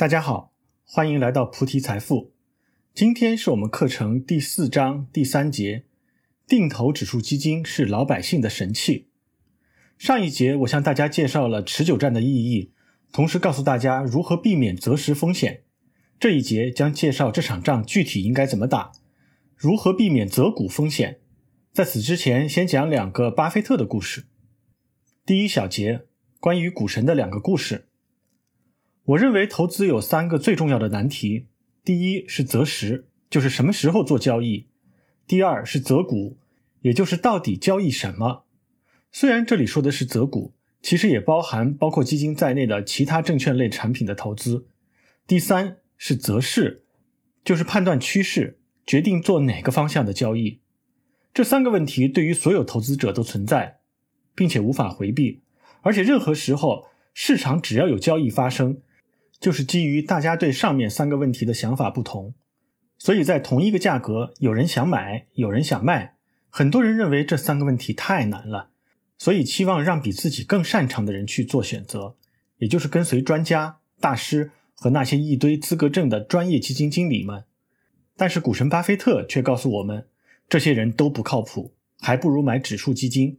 大家好，欢迎来到菩提财富。今天是我们课程第四章第三节，定投指数基金是老百姓的神器。上一节我向大家介绍了持久战的意义，同时告诉大家如何避免择时风险。这一节将介绍这场仗具体应该怎么打，如何避免择股风险。在此之前，先讲两个巴菲特的故事。第一小节关于股神的两个故事。我认为投资有三个最重要的难题：第一是择时，就是什么时候做交易；第二是择股，也就是到底交易什么。虽然这里说的是择股，其实也包含包括基金在内的其他证券类产品的投资。第三是择势，就是判断趋势，决定做哪个方向的交易。这三个问题对于所有投资者都存在，并且无法回避。而且任何时候，市场只要有交易发生。就是基于大家对上面三个问题的想法不同，所以在同一个价格，有人想买，有人想卖，很多人认为这三个问题太难了，所以期望让比自己更擅长的人去做选择，也就是跟随专家、大师和那些一堆资格证的专业基金经理们。但是股神巴菲特却告诉我们，这些人都不靠谱，还不如买指数基金。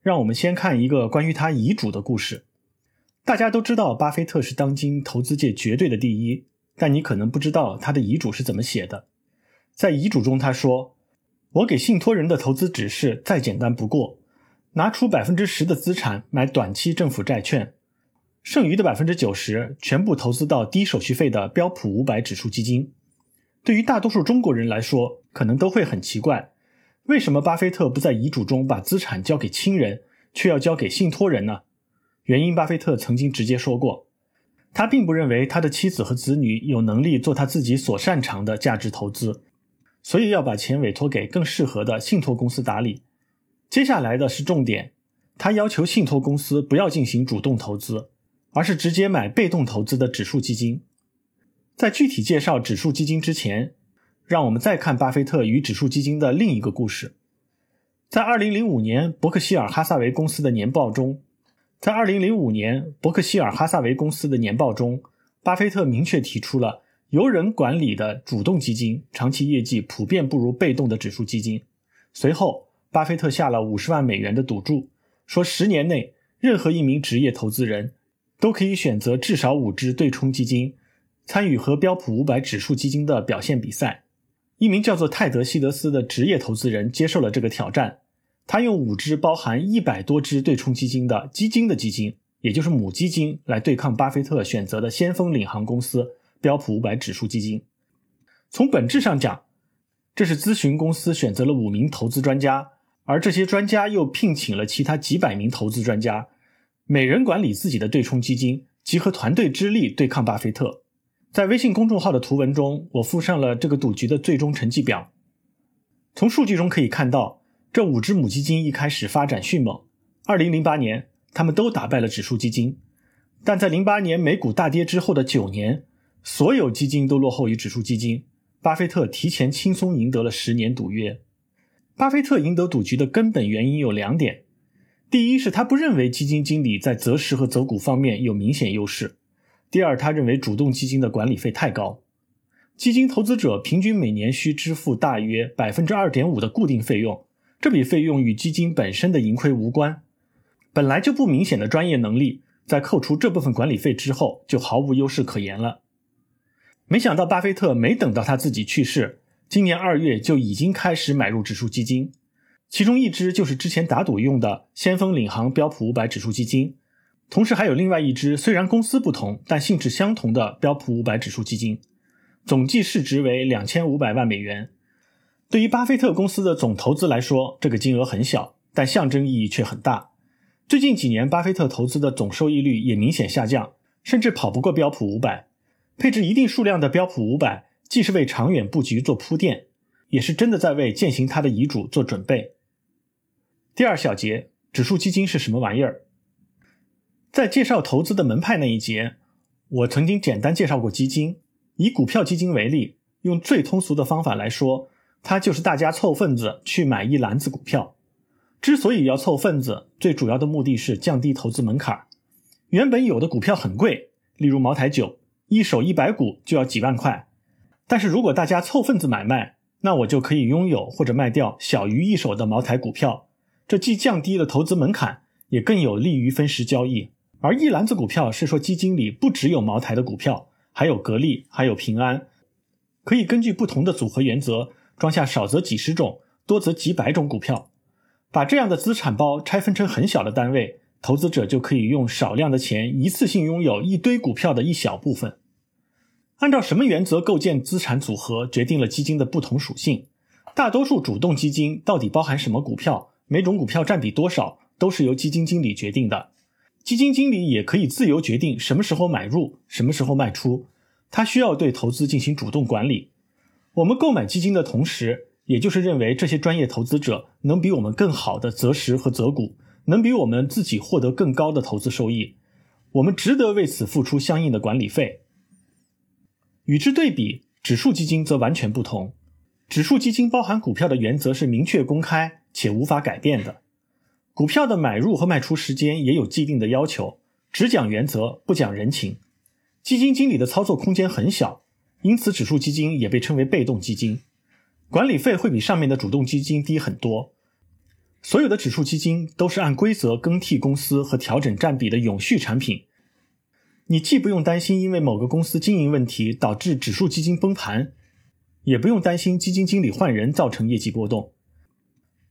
让我们先看一个关于他遗嘱的故事。大家都知道，巴菲特是当今投资界绝对的第一，但你可能不知道他的遗嘱是怎么写的。在遗嘱中，他说：“我给信托人的投资指示再简单不过，拿出百分之十的资产买短期政府债券，剩余的百分之九十全部投资到低手续费的标普五百指数基金。”对于大多数中国人来说，可能都会很奇怪，为什么巴菲特不在遗嘱中把资产交给亲人，却要交给信托人呢？原因，巴菲特曾经直接说过，他并不认为他的妻子和子女有能力做他自己所擅长的价值投资，所以要把钱委托给更适合的信托公司打理。接下来的是重点，他要求信托公司不要进行主动投资，而是直接买被动投资的指数基金。在具体介绍指数基金之前，让我们再看巴菲特与指数基金的另一个故事。在2005年伯克希尔哈萨维公司的年报中。在二零零五年，伯克希尔哈萨维公司的年报中，巴菲特明确提出了由人管理的主动基金长期业绩普遍不如被动的指数基金。随后，巴菲特下了五十万美元的赌注，说十年内任何一名职业投资人都可以选择至少五只对冲基金，参与和标普五百指数基金的表现比赛。一名叫做泰德希德斯的职业投资人接受了这个挑战。他用五只包含一百多只对冲基金的基金的基金，也就是母基金，来对抗巴菲特选择的先锋领航公司标普五百指数基金。从本质上讲，这是咨询公司选择了五名投资专家，而这些专家又聘请了其他几百名投资专家，每人管理自己的对冲基金，集合团队之力对抗巴菲特。在微信公众号的图文中，我附上了这个赌局的最终成绩表。从数据中可以看到。这五只母基金一开始发展迅猛，二零零八年，他们都打败了指数基金。但在零八年美股大跌之后的九年，所有基金都落后于指数基金。巴菲特提前轻松赢得了十年赌约。巴菲特赢得赌局的根本原因有两点：第一是他不认为基金经理在择时和择股方面有明显优势；第二，他认为主动基金的管理费太高，基金投资者平均每年需支付大约百分之二点五的固定费用。这笔费用与基金本身的盈亏无关，本来就不明显的专业能力，在扣除这部分管理费之后，就毫无优势可言了。没想到巴菲特没等到他自己去世，今年二月就已经开始买入指数基金，其中一支就是之前打赌用的先锋领航标普五百指数基金，同时还有另外一支虽然公司不同，但性质相同的标普五百指数基金，总计市值为两千五百万美元。对于巴菲特公司的总投资来说，这个金额很小，但象征意义却很大。最近几年，巴菲特投资的总收益率也明显下降，甚至跑不过标普五百。配置一定数量的标普五百，既是为长远布局做铺垫，也是真的在为践行他的遗嘱做准备。第二小节，指数基金是什么玩意儿？在介绍投资的门派那一节，我曾经简单介绍过基金。以股票基金为例，用最通俗的方法来说。它就是大家凑份子去买一篮子股票。之所以要凑份子，最主要的目的是降低投资门槛。原本有的股票很贵，例如茅台酒，一手一百股就要几万块。但是如果大家凑份子买卖，那我就可以拥有或者卖掉小于一手的茅台股票，这既降低了投资门槛，也更有利于分时交易。而一篮子股票是说基金里不只有茅台的股票，还有格力，还有平安，可以根据不同的组合原则装下少则几十种，多则几百种股票。把这样的资产包拆分成很小的单位，投资者就可以用少量的钱一次性拥有一堆股票的一小部分。按照什么原则构建资产组合，决定了基金的不同属性。大多数主动基金到底包含什么股票，每种股票占比多少，都是由基金经理决定的。基金经理也可以自由决定什么时候买入，什么时候卖出。他需要对投资进行主动管理。我们购买基金的同时，也就是认为这些专业投资者能比我们更好的择时和择股，能比我们自己获得更高的投资收益，我们值得为此付出相应的管理费。与之对比，指数基金则完全不同。指数基金包含股票的原则是明确公开且无法改变的，股票的买入和卖出时间也有既定的要求，只讲原则不讲人情。基金经理的操作空间很小，因此指数基金也被称为被动基金。管理费会比上面的主动基金低很多。所有的指数基金都是按规则更替公司和调整占比的永续产品。你既不用担心因为某个公司经营问题导致指数基金崩盘，也不用担心基金经理换人造成业绩波动。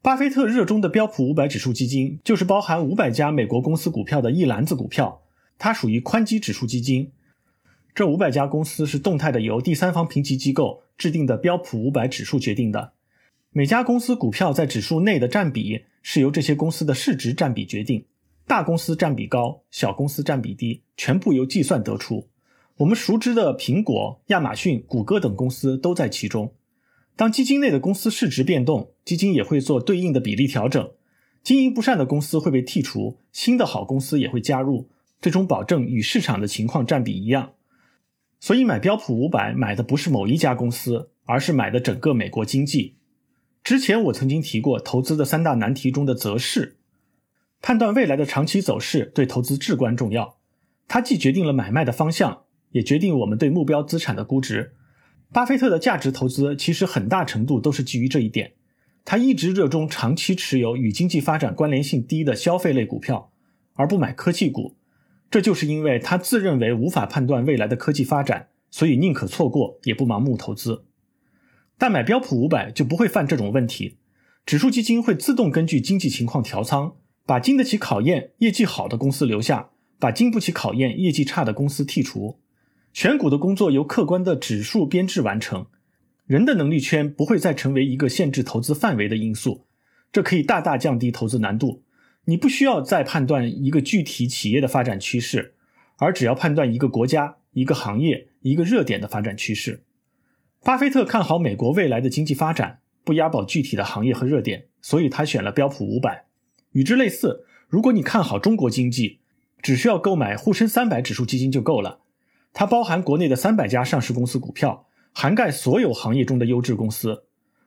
巴菲特热衷的标普五百指数基金就是包含五百家美国公司股票的一篮子股票，它属于宽基指数基金。这五百家公司是动态的，由第三方评级机构。制定的标普五百指数决定的，每家公司股票在指数内的占比是由这些公司的市值占比决定，大公司占比高，小公司占比低，全部由计算得出。我们熟知的苹果、亚马逊、谷歌等公司都在其中。当基金内的公司市值变动，基金也会做对应的比例调整，经营不善的公司会被剔除，新的好公司也会加入，最终保证与市场的情况占比一样。所以买标普五百买的不是某一家公司，而是买的整个美国经济。之前我曾经提过，投资的三大难题中的择势，判断未来的长期走势对投资至关重要。它既决定了买卖的方向，也决定我们对目标资产的估值。巴菲特的价值投资其实很大程度都是基于这一点。他一直热衷长期持有与经济发展关联性低的消费类股票，而不买科技股。这就是因为他自认为无法判断未来的科技发展，所以宁可错过也不盲目投资。但买标普五百就不会犯这种问题，指数基金会自动根据经济情况调仓，把经得起考验、业绩好的公司留下，把经不起考验、业绩差的公司剔除。选股的工作由客观的指数编制完成，人的能力圈不会再成为一个限制投资范围的因素，这可以大大降低投资难度。你不需要再判断一个具体企业的发展趋势，而只要判断一个国家、一个行业、一个热点的发展趋势。巴菲特看好美国未来的经济发展，不押宝具体的行业和热点，所以他选了标普五百。与之类似，如果你看好中国经济，只需要购买沪深三百指数基金就够了。它包含国内的三百家上市公司股票，涵盖所有行业中的优质公司。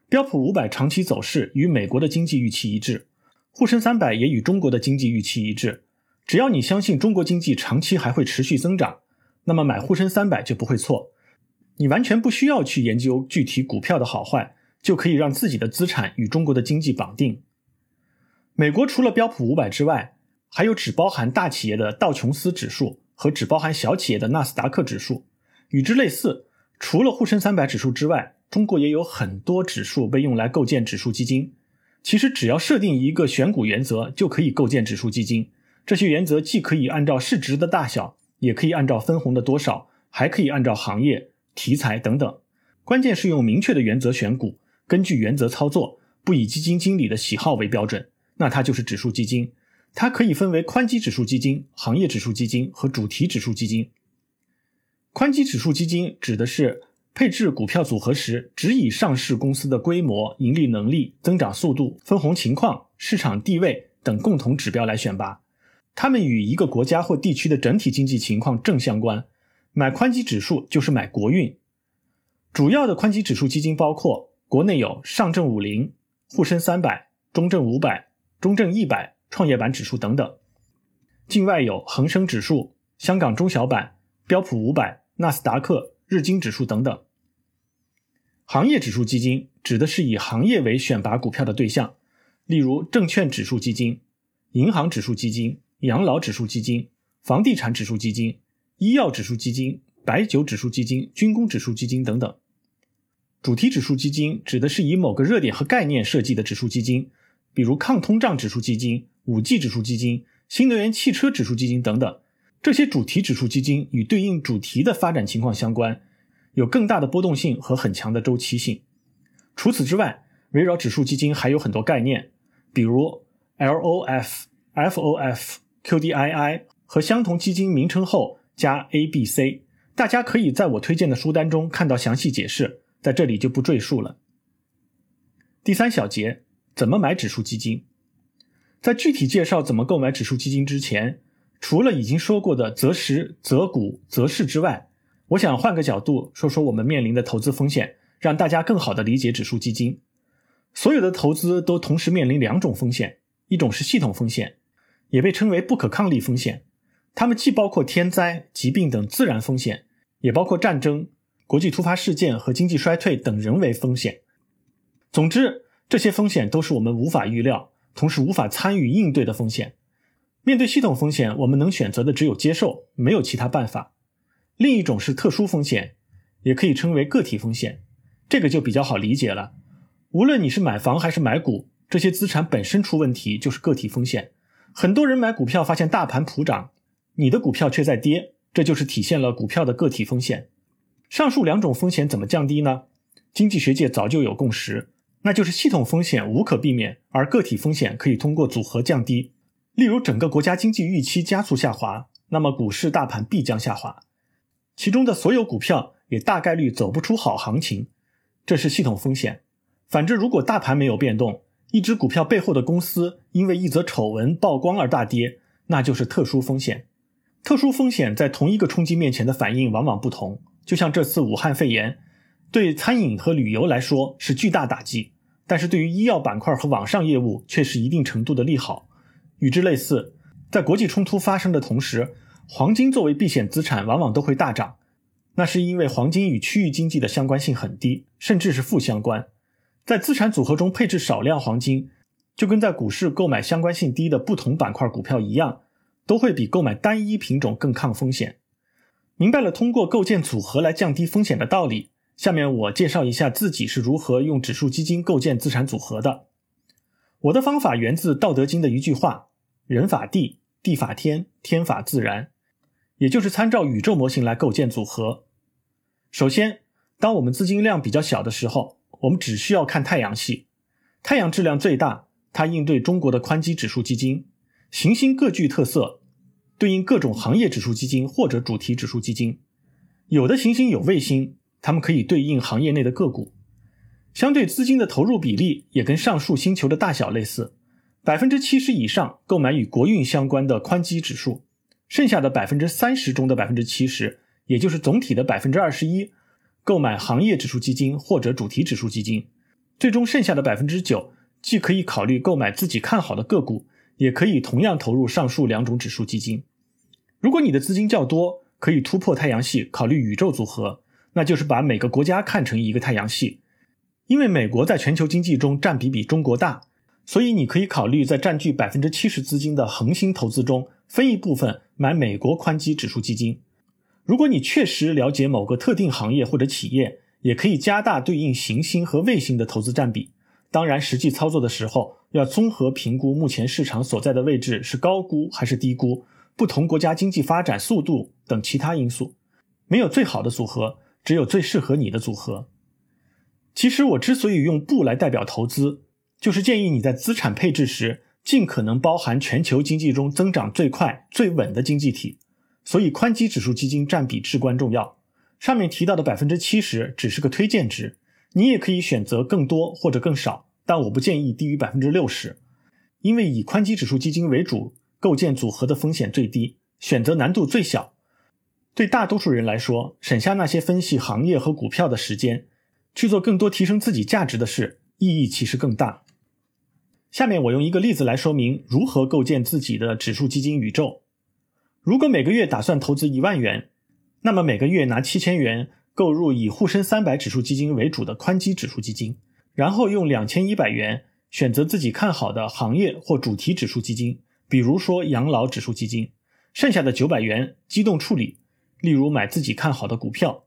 标普五百长期走势与美国的经济预期一致。沪深三百也与中国的经济预期一致。只要你相信中国经济长期还会持续增长，那么买沪深三百就不会错。你完全不需要去研究具体股票的好坏，就可以让自己的资产与中国的经济绑定。美国除了标普五百之外，还有只包含大企业的道琼斯指数和只包含小企业的纳斯达克指数。与之类似，除了沪深三百指数之外，中国也有很多指数被用来构建指数基金。其实只要设定一个选股原则，就可以构建指数基金。这些原则既可以按照市值的大小，也可以按照分红的多少，还可以按照行业、题材等等。关键是用明确的原则选股，根据原则操作，不以基金经理的喜好为标准，那它就是指数基金。它可以分为宽基指数基金、行业指数基金和主题指数基金。宽基指数基金指的是。配置股票组合时，只以上市公司的规模、盈利能力、增长速度、分红情况、市场地位等共同指标来选拔。它们与一个国家或地区的整体经济情况正相关。买宽基指数就是买国运。主要的宽基指数基金包括：国内有上证五零、沪深三百、中证五百、中证一百、创业板指数等等；境外有恒生指数、香港中小板、标普五百、纳斯达克、日经指数等等。行业指数基金指的是以行业为选拔股票的对象，例如证券指数基金、银行指数基金、养老指数基金、房地产指数基金、医药指数基金、白酒指数基金、军工指数基金等等。主题指数基金指的是以某个热点和概念设计的指数基金，比如抗通胀指数基金、五 G 指数基金、新能源汽车指数基金等等。这些主题指数基金与对应主题的发展情况相关，有更大的波动性和很强的周期性。除此之外，围绕指数基金还有很多概念，比如 LOF、FOF、QDII 和相同基金名称后加 ABC。大家可以在我推荐的书单中看到详细解释。在这里就不赘述了。第三小节，怎么买指数基金？在具体介绍怎么购买指数基金之前，除了已经说过的择时、择股、择市之外，我想换个角度说说我们面临的投资风险，让大家更好的理解指数基金。所有的投资都同时面临两种风险，一种是系统风险，也被称为不可抗力风险，它们既包括天灾、疾病等自然风险，也包括战争。国际突发事件和经济衰退等人为风险。总之，这些风险都是我们无法预料，同时无法参与应对的风险。面对系统风险，我们能选择的只有接受，没有其他办法。另一种是特殊风险，也可以称为个体风险，这个就比较好理解了。无论你是买房还是买股，这些资产本身出问题就是个体风险。很多人买股票发现大盘普涨，你的股票却在跌，这就是体现了股票的个体风险。上述两种风险怎么降低呢？经济学界早就有共识，那就是系统风险无可避免，而个体风险可以通过组合降低。例如，整个国家经济预期加速下滑，那么股市大盘必将下滑，其中的所有股票也大概率走不出好行情，这是系统风险。反之，如果大盘没有变动，一只股票背后的公司因为一则丑闻曝光而大跌，那就是特殊风险。特殊风险在同一个冲击面前的反应往往不同。就像这次武汉肺炎，对餐饮和旅游来说是巨大打击，但是对于医药板块和网上业务却是一定程度的利好。与之类似，在国际冲突发生的同时，黄金作为避险资产往往都会大涨，那是因为黄金与区域经济的相关性很低，甚至是负相关。在资产组合中配置少量黄金，就跟在股市购买相关性低的不同板块股票一样，都会比购买单一品种更抗风险。明白了，通过构建组合来降低风险的道理。下面我介绍一下自己是如何用指数基金构建资产组合的。我的方法源自《道德经》的一句话：“人法地，地法天，天法自然。”也就是参照宇宙模型来构建组合。首先，当我们资金量比较小的时候，我们只需要看太阳系，太阳质量最大，它应对中国的宽基指数基金，行星各具特色。对应各种行业指数基金或者主题指数基金，有的行星有卫星，它们可以对应行业内的个股。相对资金的投入比例也跟上述星球的大小类似，百分之七十以上购买与国运相关的宽基指数，剩下的百分之三十中的百分之七十，也就是总体的百分之二十一，购买行业指数基金或者主题指数基金。最终剩下的百分之九，既可以考虑购买自己看好的个股。也可以同样投入上述两种指数基金。如果你的资金较多，可以突破太阳系，考虑宇宙组合，那就是把每个国家看成一个太阳系。因为美国在全球经济中占比比中国大，所以你可以考虑在占据百分之七十资金的恒星投资中分一部分买美国宽基指数基金。如果你确实了解某个特定行业或者企业，也可以加大对应行星和卫星的投资占比。当然，实际操作的时候要综合评估目前市场所在的位置是高估还是低估，不同国家经济发展速度等其他因素。没有最好的组合，只有最适合你的组合。其实我之所以用“不”来代表投资，就是建议你在资产配置时尽可能包含全球经济中增长最快、最稳的经济体。所以，宽基指数基金占比至关重要。上面提到的百分之七十只是个推荐值。你也可以选择更多或者更少，但我不建议低于百分之六十，因为以宽基指数基金为主，构建组合的风险最低，选择难度最小。对大多数人来说，省下那些分析行业和股票的时间，去做更多提升自己价值的事，意义其实更大。下面我用一个例子来说明如何构建自己的指数基金宇宙。如果每个月打算投资一万元，那么每个月拿七千元购入以沪深三百指数基金为主的宽基指数基金，然后用两千一百元选择自己看好的行业或主题指数基金，比如说养老指数基金，剩下的九百元机动处理，例如买自己看好的股票。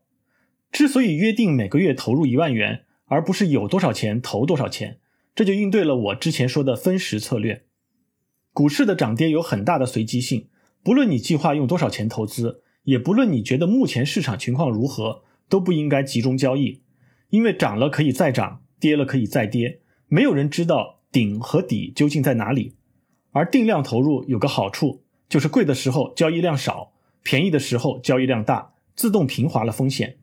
之所以约定每个月投入一万元，而不是有多少钱投多少钱，这就应对了我之前说的分时策略。股市的涨跌有很大的随机性，不论你计划用多少钱投资，也不论你觉得目前市场情况如何，都不应该集中交易，因为涨了可以再涨，跌了可以再跌，没有人知道顶和底究竟在哪里。而定量投入有个好处，就是贵的时候交易量少，便宜的时候交易量大，自动平滑了风险。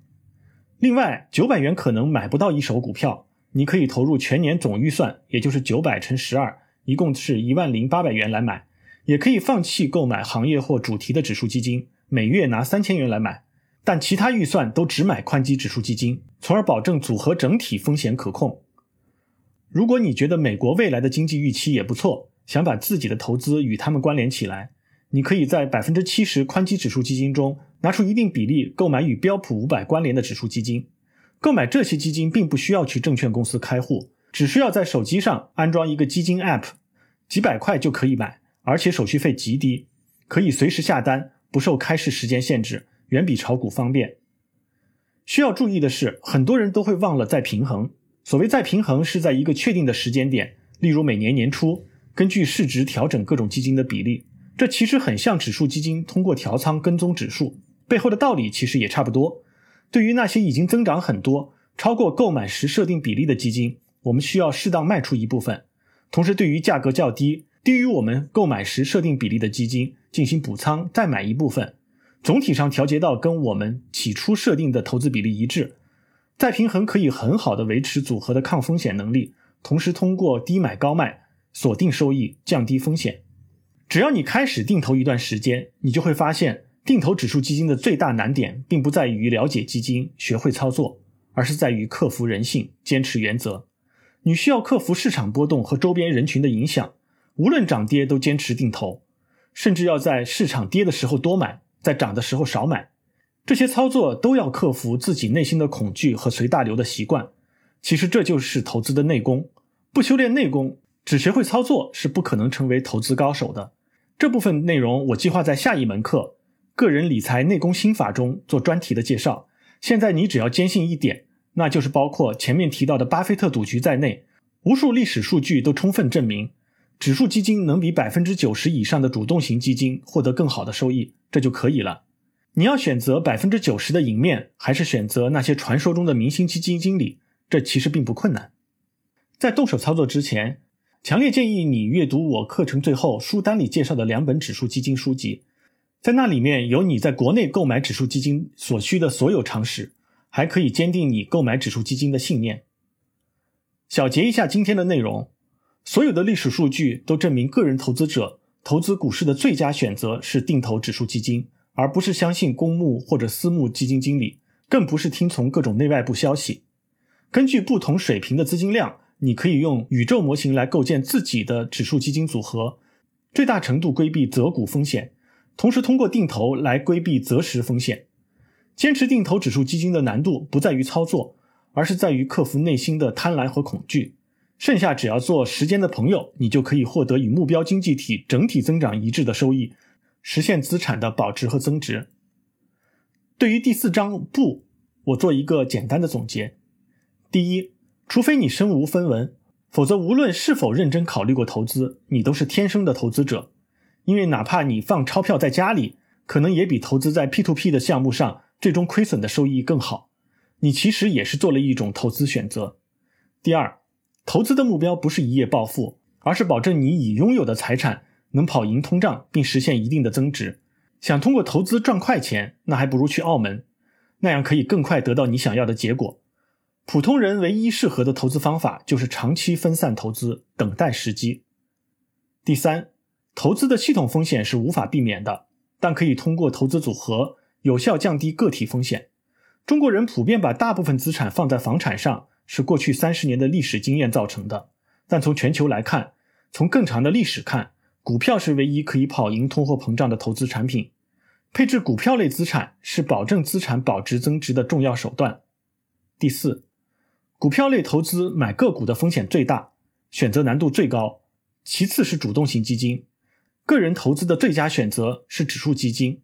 另外，九百元可能买不到一手股票，你可以投入全年总预算，也就是九百乘十二。一共是一万零八百元来买，也可以放弃购买行业或主题的指数基金，每月拿三千元来买，但其他预算都只买宽基指数基金，从而保证组合整体风险可控。如果你觉得美国未来的经济预期也不错，想把自己的投资与他们关联起来，你可以在百分之七十宽基指数基金中拿出一定比例购买与标普五百关联的指数基金。购买这些基金并不需要去证券公司开户。只需要在手机上安装一个基金 App，几百块就可以买，而且手续费极低，可以随时下单，不受开市时间限制，远比炒股方便。需要注意的是，很多人都会忘了再平衡。所谓再平衡，是在一个确定的时间点，例如每年年初，根据市值调整各种基金的比例。这其实很像指数基金通过调仓跟踪指数，背后的道理其实也差不多。对于那些已经增长很多、超过购买时设定比例的基金，我们需要适当卖出一部分，同时对于价格较低、低于我们购买时设定比例的基金进行补仓，再买一部分，总体上调节到跟我们起初设定的投资比例一致。再平衡可以很好的维持组合的抗风险能力，同时通过低买高卖锁定收益，降低风险。只要你开始定投一段时间，你就会发现，定投指数基金的最大难点并不在于了解基金、学会操作，而是在于克服人性、坚持原则。你需要克服市场波动和周边人群的影响，无论涨跌都坚持定投，甚至要在市场跌的时候多买，在涨的时候少买。这些操作都要克服自己内心的恐惧和随大流的习惯。其实这就是投资的内功。不修炼内功，只学会操作是不可能成为投资高手的。这部分内容我计划在下一门课《个人理财内功心法》中做专题的介绍。现在你只要坚信一点。那就是包括前面提到的巴菲特赌局在内，无数历史数据都充分证明，指数基金能比百分之九十以上的主动型基金获得更好的收益，这就可以了。你要选择百分之九十的赢面，还是选择那些传说中的明星基金经理，这其实并不困难。在动手操作之前，强烈建议你阅读我课程最后书单里介绍的两本指数基金书籍，在那里面有你在国内购买指数基金所需的所有常识。还可以坚定你购买指数基金的信念。小结一下今天的内容：所有的历史数据都证明，个人投资者投资股市的最佳选择是定投指数基金，而不是相信公募或者私募基金经理，更不是听从各种内外部消息。根据不同水平的资金量，你可以用宇宙模型来构建自己的指数基金组合，最大程度规避择股风险，同时通过定投来规避择时风险。坚持定投指数基金的难度不在于操作，而是在于克服内心的贪婪和恐惧。剩下只要做时间的朋友，你就可以获得与目标经济体整体增长一致的收益，实现资产的保值和增值。对于第四章不，我做一个简单的总结：第一，除非你身无分文，否则无论是否认真考虑过投资，你都是天生的投资者。因为哪怕你放钞票在家里，可能也比投资在 P to P 的项目上。最终亏损的收益更好，你其实也是做了一种投资选择。第二，投资的目标不是一夜暴富，而是保证你已拥有的财产能跑赢通胀，并实现一定的增值。想通过投资赚快钱，那还不如去澳门，那样可以更快得到你想要的结果。普通人唯一适合的投资方法就是长期分散投资，等待时机。第三，投资的系统风险是无法避免的，但可以通过投资组合。有效降低个体风险。中国人普遍把大部分资产放在房产上，是过去三十年的历史经验造成的。但从全球来看，从更长的历史看，股票是唯一可以跑赢通货膨胀的投资产品。配置股票类资产是保证资产保值增值的重要手段。第四，股票类投资买个股的风险最大，选择难度最高。其次是主动型基金，个人投资的最佳选择是指数基金。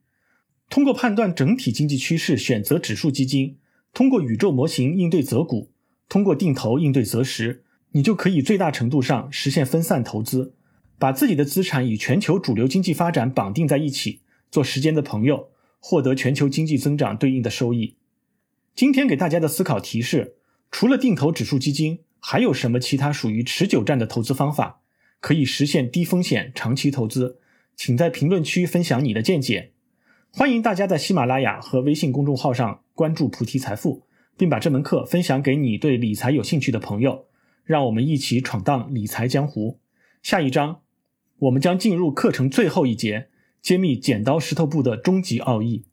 通过判断整体经济趋势选择指数基金，通过宇宙模型应对择股，通过定投应对择时，你就可以最大程度上实现分散投资，把自己的资产与全球主流经济发展绑定在一起，做时间的朋友，获得全球经济增长对应的收益。今天给大家的思考提示：除了定投指数基金，还有什么其他属于持久战的投资方法？可以实现低风险长期投资，请在评论区分享你的见解。欢迎大家在喜马拉雅和微信公众号上关注菩提财富，并把这门课分享给你对理财有兴趣的朋友。让我们一起闯荡理财江湖。下一章，我们将进入课程最后一节，揭秘剪刀石头布的终极奥义。